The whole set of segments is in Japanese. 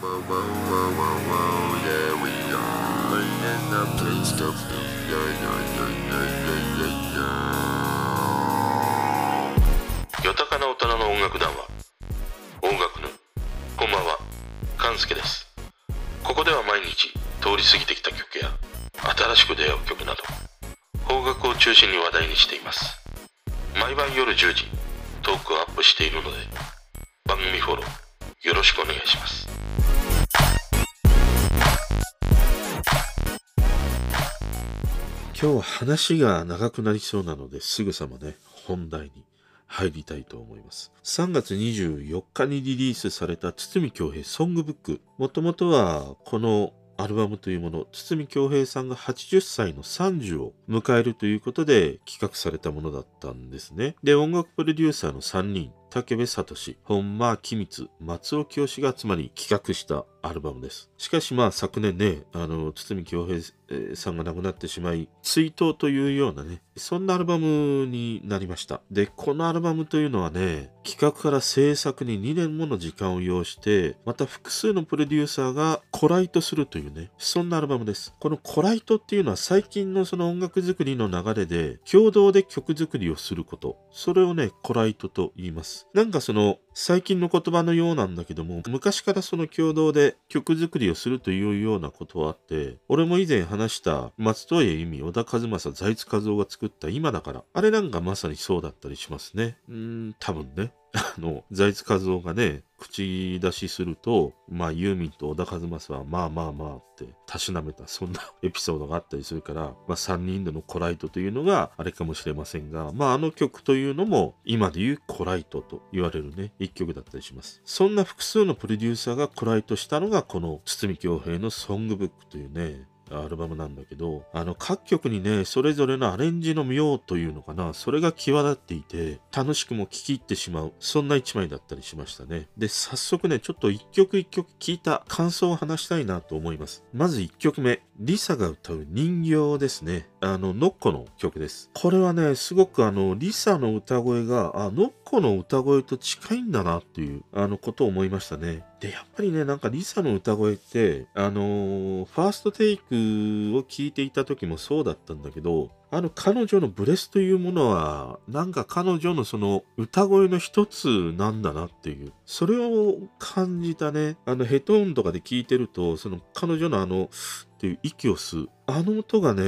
whoa, whoa, whoa, whoa, whoa, yeah, we are in the place of Yeah, yeah, yeah, yeah, yeah, yeah, yeah. 豊かな大人の音楽談話音楽のこんばんは勘介です。ここでは毎日通り過ぎてきた曲や新しく出会う曲など邦楽を中心に話題にしています。毎晩夜10時トークをアップしているので今日は話が長くなりそうなのですぐさまね本題に入りたいと思います。3月24日にリリースされた堤京平ソングブック。もともとはこのアルバムというもの、堤京平さんが80歳の30を迎えるということで企画されたものだったんですね。で、音楽プロデューサーの3人、武部聡、本間木光、松尾清が集まり企画したアルバムです。しかしまあ昨年ね、あの、堤京平さんが亡くなってしまい、追悼というようなね、そんなアルバムになりました。で、このアルバムというのはね、企画から制作に2年もの時間を要して、また複数のプロデューサーがコライトするというね、そんなアルバムです。このコライトっていうのは最近のその音楽作りの流れで、共同で曲作りをすること。それをね、コライトと言います。なんかその、最近の言葉のようなんだけども、昔からその共同で曲作りをするというようなことはあって、俺も以前話した松任谷由実、小田和正、財津和夫が作った今だから、あれなんかまさにそうだったりしますね。うーん、多分ね。あの、財津和夫がね、口出しすると、まあ、ユーミンと小田和正は、まあまあまあって、たしなめた、そんな エピソードがあったりするから、まあ、3人でのコライトというのがあれかもしれませんが、まあ、あの曲というのも、今で言うコライトと言われるね、一曲だったりします。そんな複数のプロデューサーがコライトしたのが、この堤京平のソングブックというね、アルバムなんだけど、あの各曲にね、それぞれのアレンジの妙というのかな、それが際立っていて、楽しくも聴き入ってしまう、そんな一枚だったりしましたね。で、早速ね、ちょっと一曲一曲聴いた感想を話したいなと思います。まず一曲目、リサが歌う人形ですね。あの、ノッコの曲です。これはね、すごくあの、リサの歌声が、あ、ノッコの歌声と近いんだなっていう、あの、ことを思いましたね。で、やっぱりね、なんかリサの歌声って、あのーファーストテイクを聞いていた時もそうだったんだけど、あの彼女のブレスというものは、なんか彼女のその歌声の一つなんだなっていう、それを感じたね。あのヘッドホンとかで聞いてると、その彼女のあの、っていう息を吸う。あの音がね、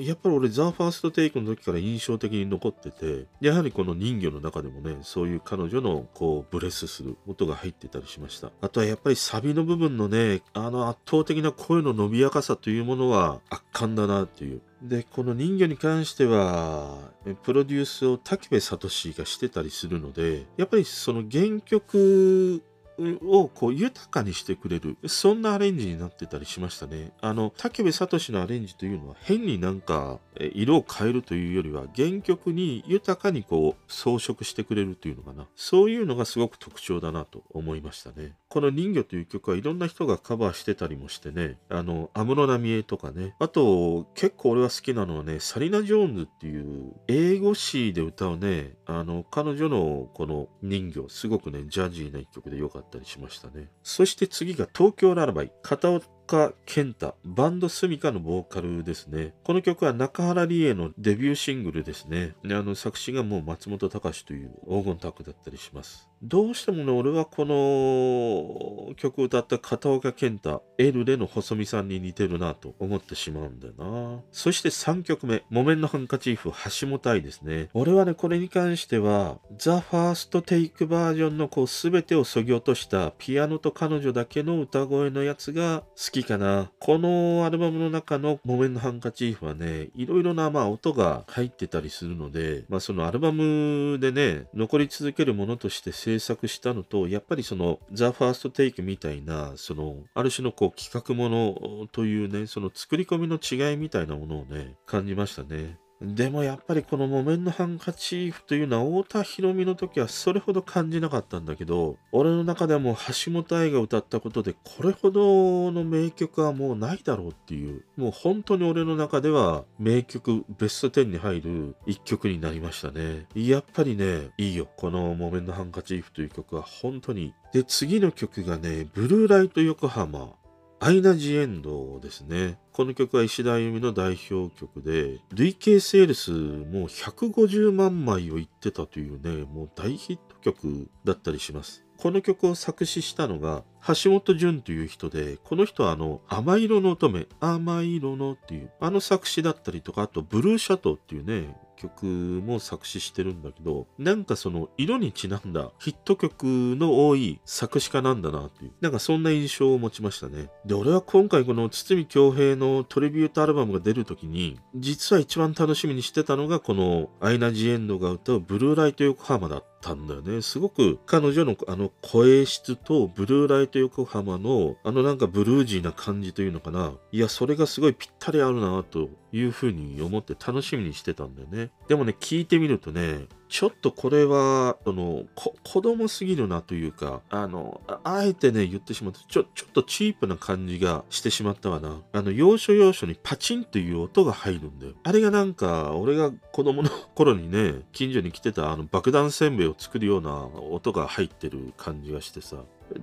やっぱり俺ザ・ファーストテイクの時から印象的に残ってて、やはりこの人魚の中でもね、そういう彼女のこうブレスする音が入ってたりしました。あとはやっぱりサビの部分のね、あの圧倒的な声の伸びやかさというものは圧巻だなっていう。で、この人魚に関しては、プロデュースを武部聡がしてたりするので、やっぱりその原曲をこう豊かにしてくれる。そんなアレンジになってたりしましたね。あの武部聡のアレンジというのは変になんか色を変えるというよりは原曲に豊かにこう装飾してくれるというのかな。そういうのがすごく特徴だなと思いましたね。この人魚という曲はいろんな人がカバーしてたりもしてね。あの安室奈美恵とかね。あと結構俺は好きなのはねサリナ・ジョーンズっていう英語詞で歌うねあの彼女のこの人魚すごくねジャージーな一曲で良かった。ったりしましたね。そして次が東京ララバイ片岡健太バンドスミカのボーカルですね。この曲は中原理恵のデビューシングルですね。であの作詞がもう松本隆という黄金タッグだったりします。どうしてもね俺はこの曲を歌った片岡健太エルレの細見さんに似てるなと思ってしまうんだよな。そして3曲目木綿のハンカチーフ橋本愛ですね。俺はねこれに関してはザ・ファーストテイクバージョンのこう全てを削ぎ落としたピアノと彼女だけの歌声のやつが好きかな。このアルバムの中の木綿のハンカチーフはねいろいろなまあ音が入ってたりするのでまあそのアルバムでね残り続けるものとして成制作したのとやっぱりそのザ・ファーストテイクみたいなそのある種のこう企画ものというねその作り込みの違いみたいなものをね感じましたね。でもやっぱりこの木綿のハンカチーフというのは太田博美の時はそれほど感じなかったんだけど、俺の中ではもう橋本愛が歌ったことでこれほどの名曲はもうないだろうっていう、もう本当に俺の中では名曲ベスト10に入る一曲になりましたね。やっぱりね、いいよ。この木綿のハンカチーフという曲は本当に。で、次の曲がね、ブルーライト横浜。アイナ・ジ・エンドですね。この曲は石田あゆみの代表曲で、累計セールスも150万枚を言ってたというね、もう大ヒット曲だったりします。この曲を作詞したのが橋本淳という人で、この人はあの、甘色の乙女、甘色のっていう、あの作詞だったりとか、あとブルーシャトーっていうね、曲も作詞してるんだけど、なんかその色にちなんだヒット曲の多い作詞家なんだなっていう、なんかそんな印象を持ちましたね。で、俺は今回この堤恭平のトリビュートアルバムが出る時に、実は一番楽しみにしてたのがこのアイナ・ジ・エンドが歌うブルーライト横浜だったたんだよね。すごく彼女のあの声質とブルーライト横浜のあのなんかブルージーな感じというのかな。いや、それがすごいぴったり合うなというふうに思って楽しみにしてたんだよね。でもね、聞いてみるとね、ちょっとこれは、あの、こ子供すぎるなというか、あの、あえてね、言ってしまうと、ちょ、ちょっとチープな感じがしてしまったわな。あの、要所要所にパチンという音が入るんだよ。あれがなんか、俺が子供の頃にね、近所に来てたあの爆弾せんべいを作るような音が入ってる感じがしてさ、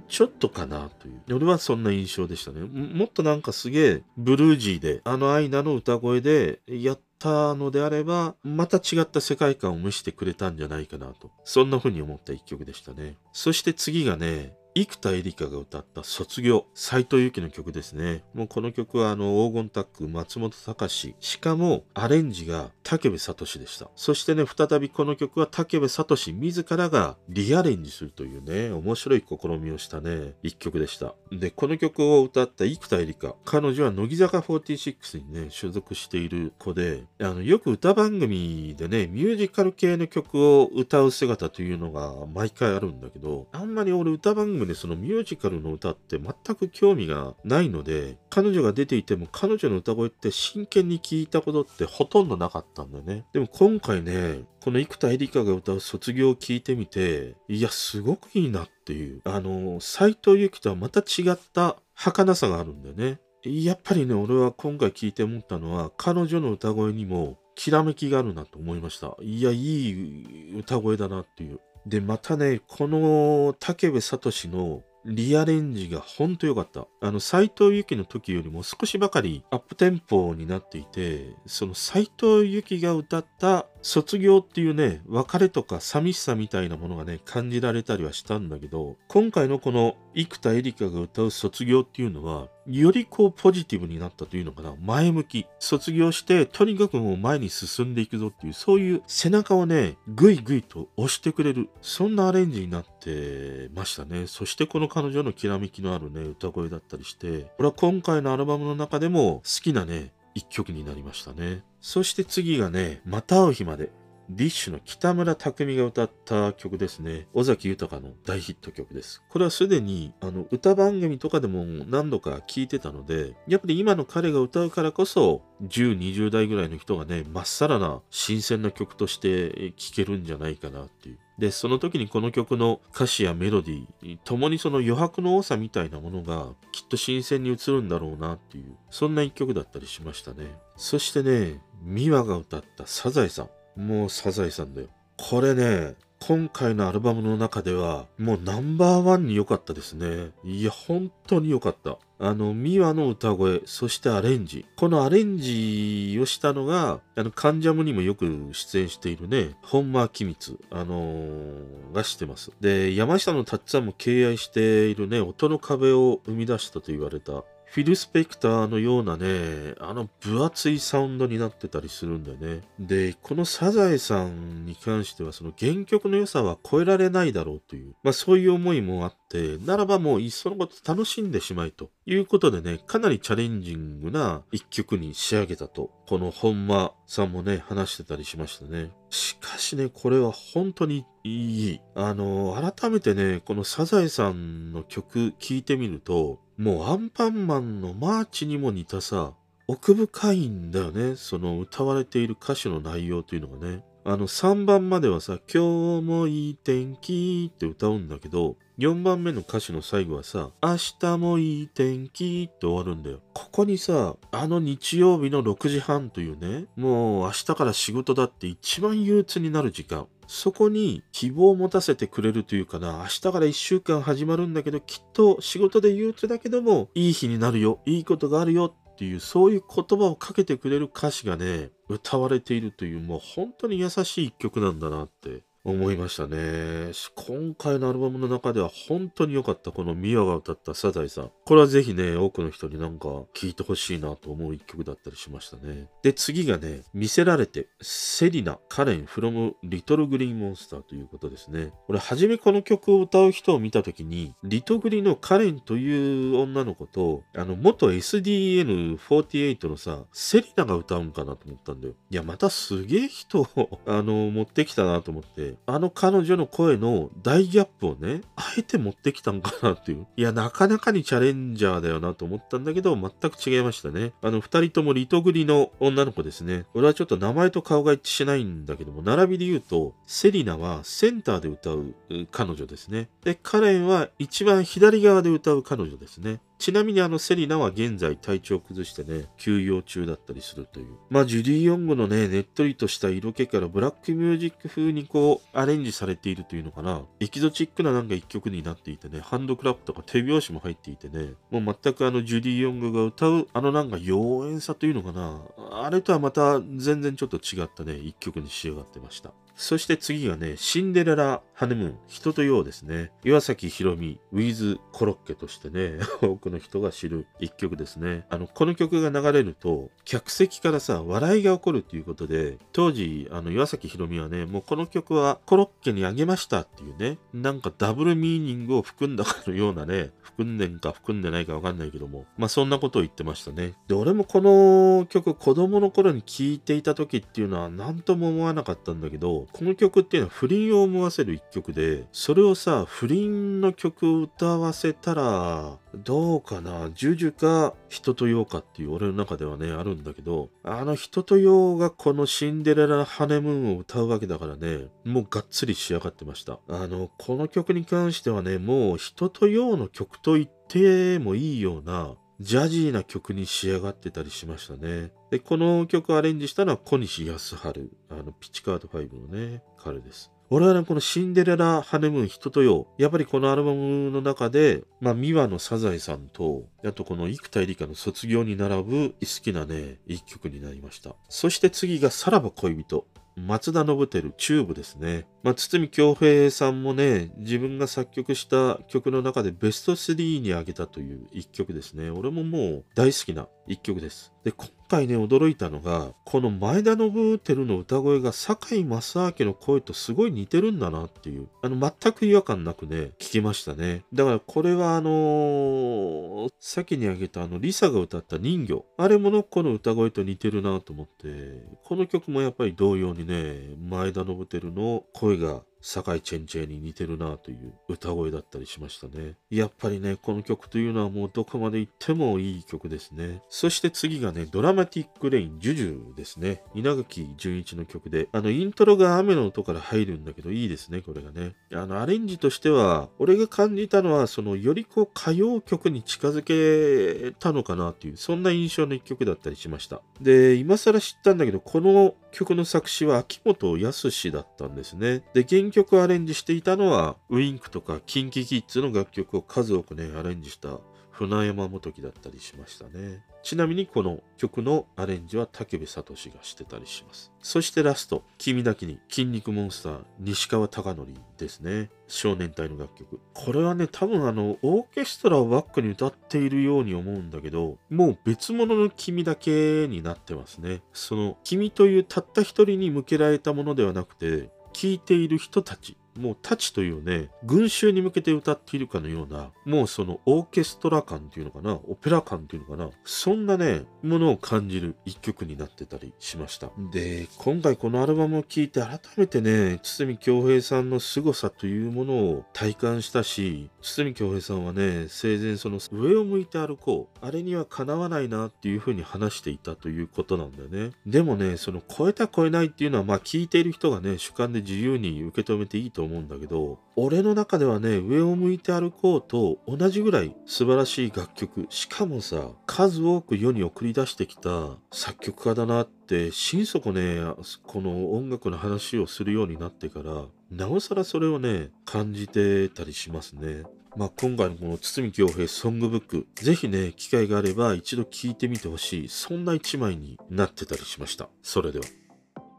ちょっとかなという。俺はそんな印象でしたね。もっとなんかすげえブルージーで、あのアイナの歌声でやったのであれば、また違った世界観を蒸してくれたんじゃないかなと。そんな風に思った一曲でしたね。そして次がね、生田絵梨花が歌った卒業、斎藤由貴の曲ですね。もうこの曲はあの黄金タック松本隆しかもアレンジが武部聡でした。そしてね、再びこの曲は武部聡自らがリアレンジするというね、面白い試みをしたね、一曲でした。で、この曲を歌った生田絵梨花、彼女は乃木坂46にね、所属している子で、あの、よく歌番組でね、ミュージカル系の曲を歌う姿というのが毎回あるんだけど、あんまり俺歌番組でそのミュージカルの歌って全く興味がないので、彼女が出ていても彼女の歌声って真剣に聞いたことってほとんどなかったんだよね。でも今回ね、この生田絵梨花が歌う卒業を聞いてみて、いや、すごくいいなっていう。あの、斎藤由貴とはまた違った儚さがあるんだよね。やっぱりね、俺は今回聞いて思ったのは、彼女の歌声にもきらめきがあるなと思いました。いや、いい歌声だなっていう。で、またね、この武部聡のリアレンジがほんと良かった。あの、斎藤由貴の時よりも少しばかりアップテンポになっていて、その斎藤由貴が歌った卒業っていうね、別れとか寂しさみたいなものがね、感じられたりはしたんだけど、今回のこの生田絵梨花が歌う卒業っていうのは、よりこうポジティブになったというのかな、前向き。卒業して、とにかくもう前に進んでいくぞっていう、そういう背中をね、ぐいぐいと押してくれる、そんなアレンジになってましたね。そしてこの彼女のきらめきのあるね、歌声だったりして、これは今回のアルバムの中でも好きなね、一曲になりましたね。そして次がね、また会う日まで。ディッシュの北村匠海が歌った曲ですね。尾崎豊の大ヒット曲です。これはすでにあの歌番組とかでも何度か聞いてたので、やっぱり今の彼が歌うからこそ、10、20代ぐらいの人がね、まっさらな新鮮な曲として聴けるんじゃないかなっていう。で、その時にこの曲の歌詞やメロディー、共にその余白の多さみたいなものがきっと新鮮に映るんだろうなっていう、そんな一曲だったりしましたね。そしてね、ミワが歌ったサザエさん。もうサザエさんだよ。これね、今回のアルバムの中では、もうナンバーワンに良かったですね。いや、本当に良かった。あの、ミワの歌声、そしてアレンジ。このアレンジをしたのが、あの、カンジャムにもよく出演しているね、本間昭光、あのー、がしてます。で、山下のタッツさんも敬愛しているね、音の壁を生み出したと言われた、フィル・スペクターのようなね、あの分厚いサウンドになってたりするんだよね。で、このサザエさんに関しては、その原曲の良さは超えられないだろうという、まあそういう思いもあって、ならばもういっそのこと楽しんでしまえということでね、かなりチャレンジングな一曲に仕上げたと、この本間さんもね、話してたりしましたね。しかしね、これは本当にいい。あの、改めてね、このサザエさんの曲聴いてみると、もうアンパンマンのマーチにも似たさ、奥深いんだよね。その歌われている歌詞の内容というのがね。あの3番まではさ、今日もいい天気って歌うんだけど、4番目の歌詞の最後はさ、明日もいい天気って終わるんだよ。ここにさ、あの日曜日の6時半というね、もう明日から仕事だって一番憂鬱になる時間。そこに希望を持たせてくれるというかな、明日から1週間始まるんだけど、きっと仕事で憂鬱だけども、いい日になるよ、いいことがあるよっていう、そういう言葉をかけてくれる歌詞がね、歌われているという、もう本当に優しい一曲なんだなって。思いましたね。今回のアルバムの中では本当に良かったこのミワが歌ったサザエさん。これはぜひね、多くの人になんか聴いてほしいなと思う一曲だったりしましたね。で、次がね、見せられて、セリナ、カレン、フロム、リトルグリーンモンスターということですね。これ、初めこの曲を歌う人を見たときに、リトグリのカレンという女の子と、あの、元 SDN48 のさ、セリナが歌うんかなと思ったんだよ。いや、またすげえ人を、あの、持ってきたなと思って、あの彼女の声の大ギャップをね、あえて持ってきたんかなっていう。いや、なかなかにチャレンジャーだよなと思ったんだけど、全く違いましたね。あの、二人ともリトグリの女の子ですね。俺はちょっと名前と顔が一致しないんだけども、並びで言うと、セリナはセンターで歌う彼女ですね。で、カレンは一番左側で歌う彼女ですね。ちなみにあのセリナは現在体調を崩してね、休養中だったりするという。まあジュディ・オングのね、ねっとりとした色気からブラックミュージック風にこうアレンジされているというのかな。エキゾチックななんか一曲になっていてね、ハンドクラップとか手拍子も入っていてね、もう全くあのジュディ・オングが歌うあのなんか妖艶さというのかな。あれとはまた全然ちょっと違ったね、一曲に仕上がってました。そして次がね、シンデレラ・ハネムーン、人とようですね。岩崎宏美、ウィズ・コロッケとしてね、多くの人が知る一曲ですね。あの、この曲が流れると、客席からさ、笑いが起こるっていうことで、当時、あの、岩崎宏美はね、もうこの曲はコロッケにあげましたっていうね、なんかダブルミーニングを含んだかのようなね、含んでんか含んでないかわかんないけども、まあそんなことを言ってましたね。で、俺もこの曲、子供の頃に聴いていた時っていうのは何とも思わなかったんだけど、この曲っていうのは不倫を思わせる一曲で、それをさ、不倫の曲を歌わせたら、どうかな、ジュジュか人とようかっていう俺の中ではね、あるんだけど、あの人とようがこのシンデレラハネムーンを歌うわけだからね、もうがっつり仕上がってました。あの、この曲に関してはね、もう人とようの曲と言ってもいいような、ジャジーな曲に仕上がってたりしましたね。で、この曲アレンジしたのは小西康晴、あの、ピッチカード5のね、彼です。俺はね、このシンデレラ・ハネムーン人とよやっぱりこのアルバムの中で、まあ、ミワのサザエさんと、あとこの生田絵梨花の卒業に並ぶ好きなね、一曲になりました。そして次がさらば恋人。松田信輝チューブですね。まあ、堤京平さんもね、自分が作曲した曲の中でベスト3に挙げたという一曲ですね。俺ももう大好きな一曲です。で、今回ね、驚いたのが、この前田信輝の歌声が堺正明の声とすごい似てるんだなっていう、あの、全く違和感なくね、聞きましたね。だからこれはあのー、先に挙げたあの、リサが歌った人魚、あれものこの歌声と似てるなと思って、この曲もやっぱり同様にね、ね前田信輝の声が堺チェンチェに似てるなという歌声だったりしましたね。やっぱりね、この曲というのはもうどこまで行ってもいい曲ですね。そして次がね、ドラマティックレイン、ジュジュですね。稲垣潤一の曲で、あの、イントロが雨の音から入るんだけど、いいですね、これがね。あの、アレンジとしては、俺が感じたのは、その、よりこう、歌謡曲に近づけたのかなという、そんな印象の一曲だったりしました。で、今更知ったんだけど、この曲の作詞は秋元康だったんですね。で、原曲アレンジしていたのは、ウインクとかキンキキッズの楽曲を数多くね、アレンジした船山元樹だったりしましたね。ちなみにこの曲のアレンジは武部聡がしてたりします。そしてラスト、君だけに筋肉モンスター西川貴教ですね。少年隊の楽曲。これはね、多分あの、オーケストラをバックに歌っているように思うんだけど、もう別物の君だけになってますね。その、君というたった一人に向けられたものではなくて、聞いている人たち。もうタチというね、群衆に向けて歌っているかのような、もうそのオーケストラ感っていうのかな、オペラ感っていうのかな、そんなね、ものを感じる一曲になってたりしました。で、今回このアルバムを聴いて改めてね、堤京平さんの凄さというものを体感したし、堤京平さんはね、生前その上を向いて歩こう。あれにはかなわないなっていうふうに話していたということなんだよね。でもね、その超えた超えないっていうのはまあ聞いている人がね、主観で自由に受け止めていいと思思うんだけど、俺の中ではね、上を向いて歩こうと同じぐらい素晴らしい楽曲、しかもさ、数多く世に送り出してきた作曲家だなって、心底ね、この音楽の話をするようになってから、なおさらそれをね、感じてたりしますね。まあ、今回のこの堤京平ソングブック、ぜひね、機会があれば一度聴いてみてほしい、そんな一枚になってたりしました。それでは。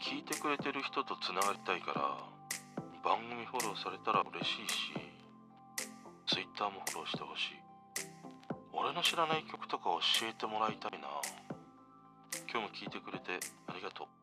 聞いてくれてる人とつながりたいから、番組フォローされたら嬉しいし、Twitter もフォローしてほしい。俺の知らない曲とか教えてもらいたいな。今日も聴いてくれてありがとう